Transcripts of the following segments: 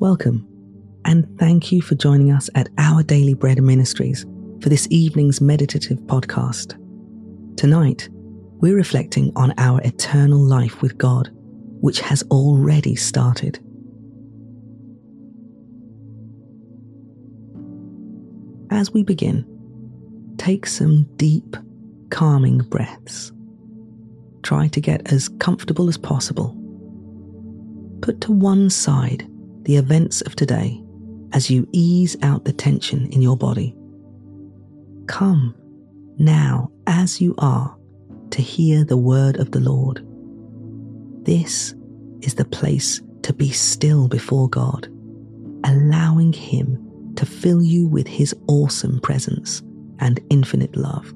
Welcome, and thank you for joining us at Our Daily Bread Ministries for this evening's meditative podcast. Tonight, we're reflecting on our eternal life with God, which has already started. As we begin, take some deep, calming breaths. Try to get as comfortable as possible. Put to one side the events of today as you ease out the tension in your body. Come now as you are to hear the word of the Lord. This is the place to be still before God, allowing Him to fill you with His awesome presence and infinite love.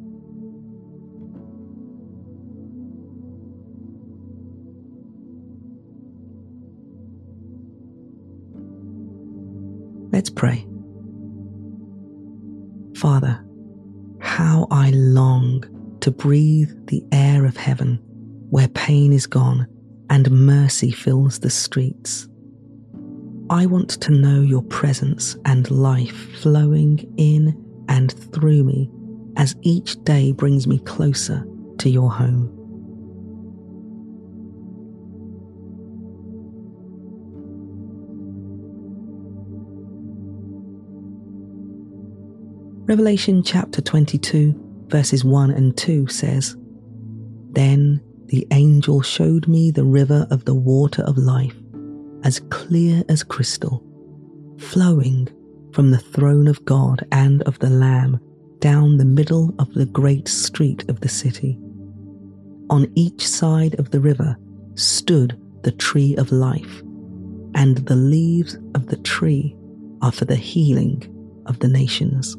Pray. Father, how I long to breathe the air of heaven where pain is gone and mercy fills the streets. I want to know your presence and life flowing in and through me as each day brings me closer to your home. Revelation chapter 22, verses 1 and 2 says, Then the angel showed me the river of the water of life, as clear as crystal, flowing from the throne of God and of the Lamb down the middle of the great street of the city. On each side of the river stood the tree of life, and the leaves of the tree are for the healing of the nations.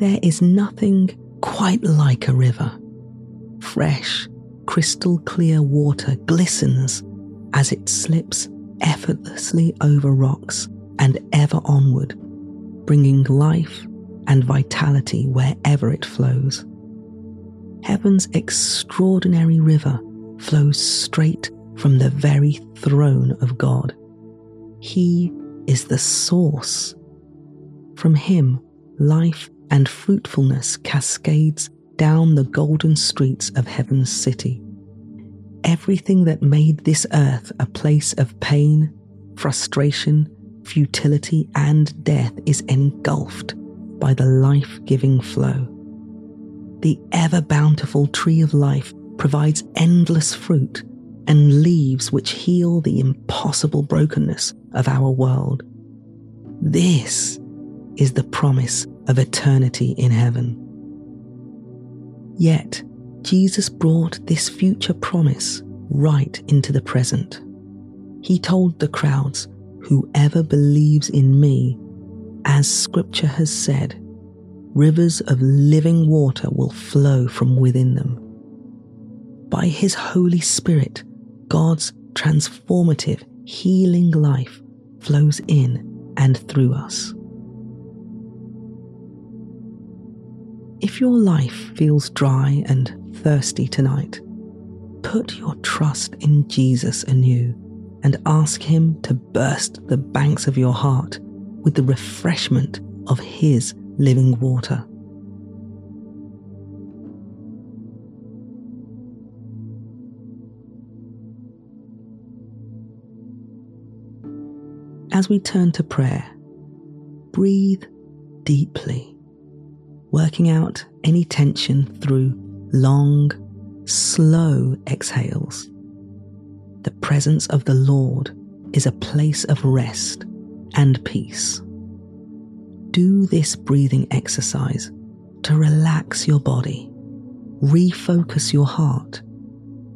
There is nothing quite like a river. Fresh, crystal clear water glistens as it slips effortlessly over rocks and ever onward, bringing life and vitality wherever it flows. Heaven's extraordinary river flows straight from the very throne of God. He is the source. From Him, life and fruitfulness cascades down the golden streets of heaven's city. Everything that made this earth a place of pain, frustration, futility, and death is engulfed by the life giving flow. The ever bountiful tree of life provides endless fruit and leaves which heal the impossible brokenness of our world. This is the promise of eternity in heaven. Yet, Jesus brought this future promise right into the present. He told the crowds, Whoever believes in me, as scripture has said, rivers of living water will flow from within them. By his Holy Spirit, God's transformative, healing life flows in and through us. If your life feels dry and thirsty tonight, put your trust in Jesus anew and ask Him to burst the banks of your heart with the refreshment of His living water. As we turn to prayer, breathe deeply working out any tension through long, slow exhales. The presence of the Lord is a place of rest and peace. Do this breathing exercise to relax your body, refocus your heart,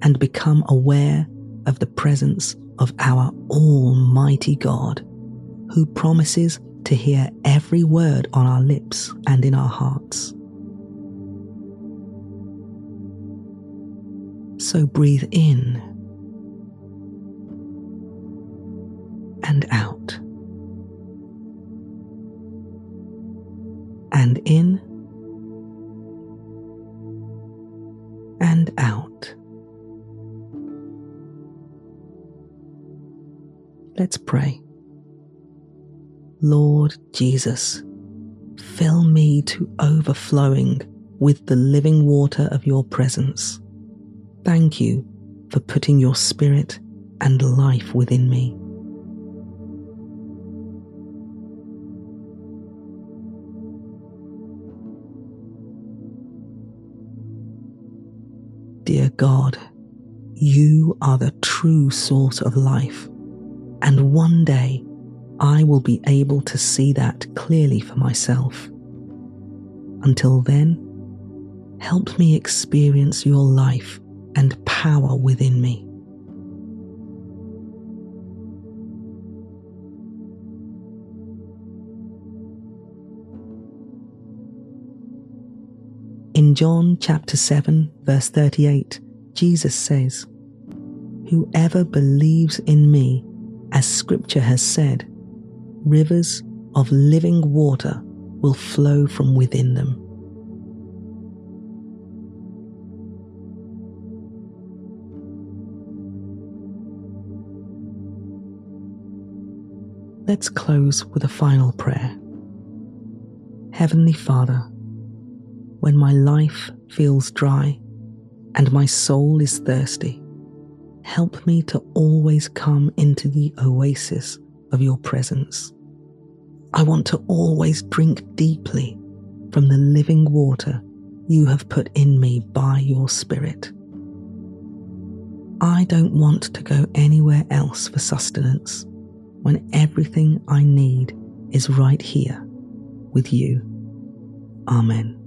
and become aware of the presence of our Almighty God, who promises to hear every word on our lips and in our hearts. So breathe in and out. And in and out. Let's pray. Lord Jesus, fill me to overflowing with the living water of your presence. Thank you for putting your spirit and life within me. Dear God, you are the true source of life, and one day I will be able to see that clearly for myself. Until then, help me experience your life and power within me. In John chapter 7, verse 38, Jesus says, Whoever believes in me, as scripture has said, rivers of living water will flow from within them. Let's close with a final prayer. Heavenly Father, when my life feels dry and my soul is thirsty, help me to always come into the oasis of your presence. I want to always drink deeply from the living water you have put in me by your Spirit. I don't want to go anywhere else for sustenance when everything I need is right here with you. Amen.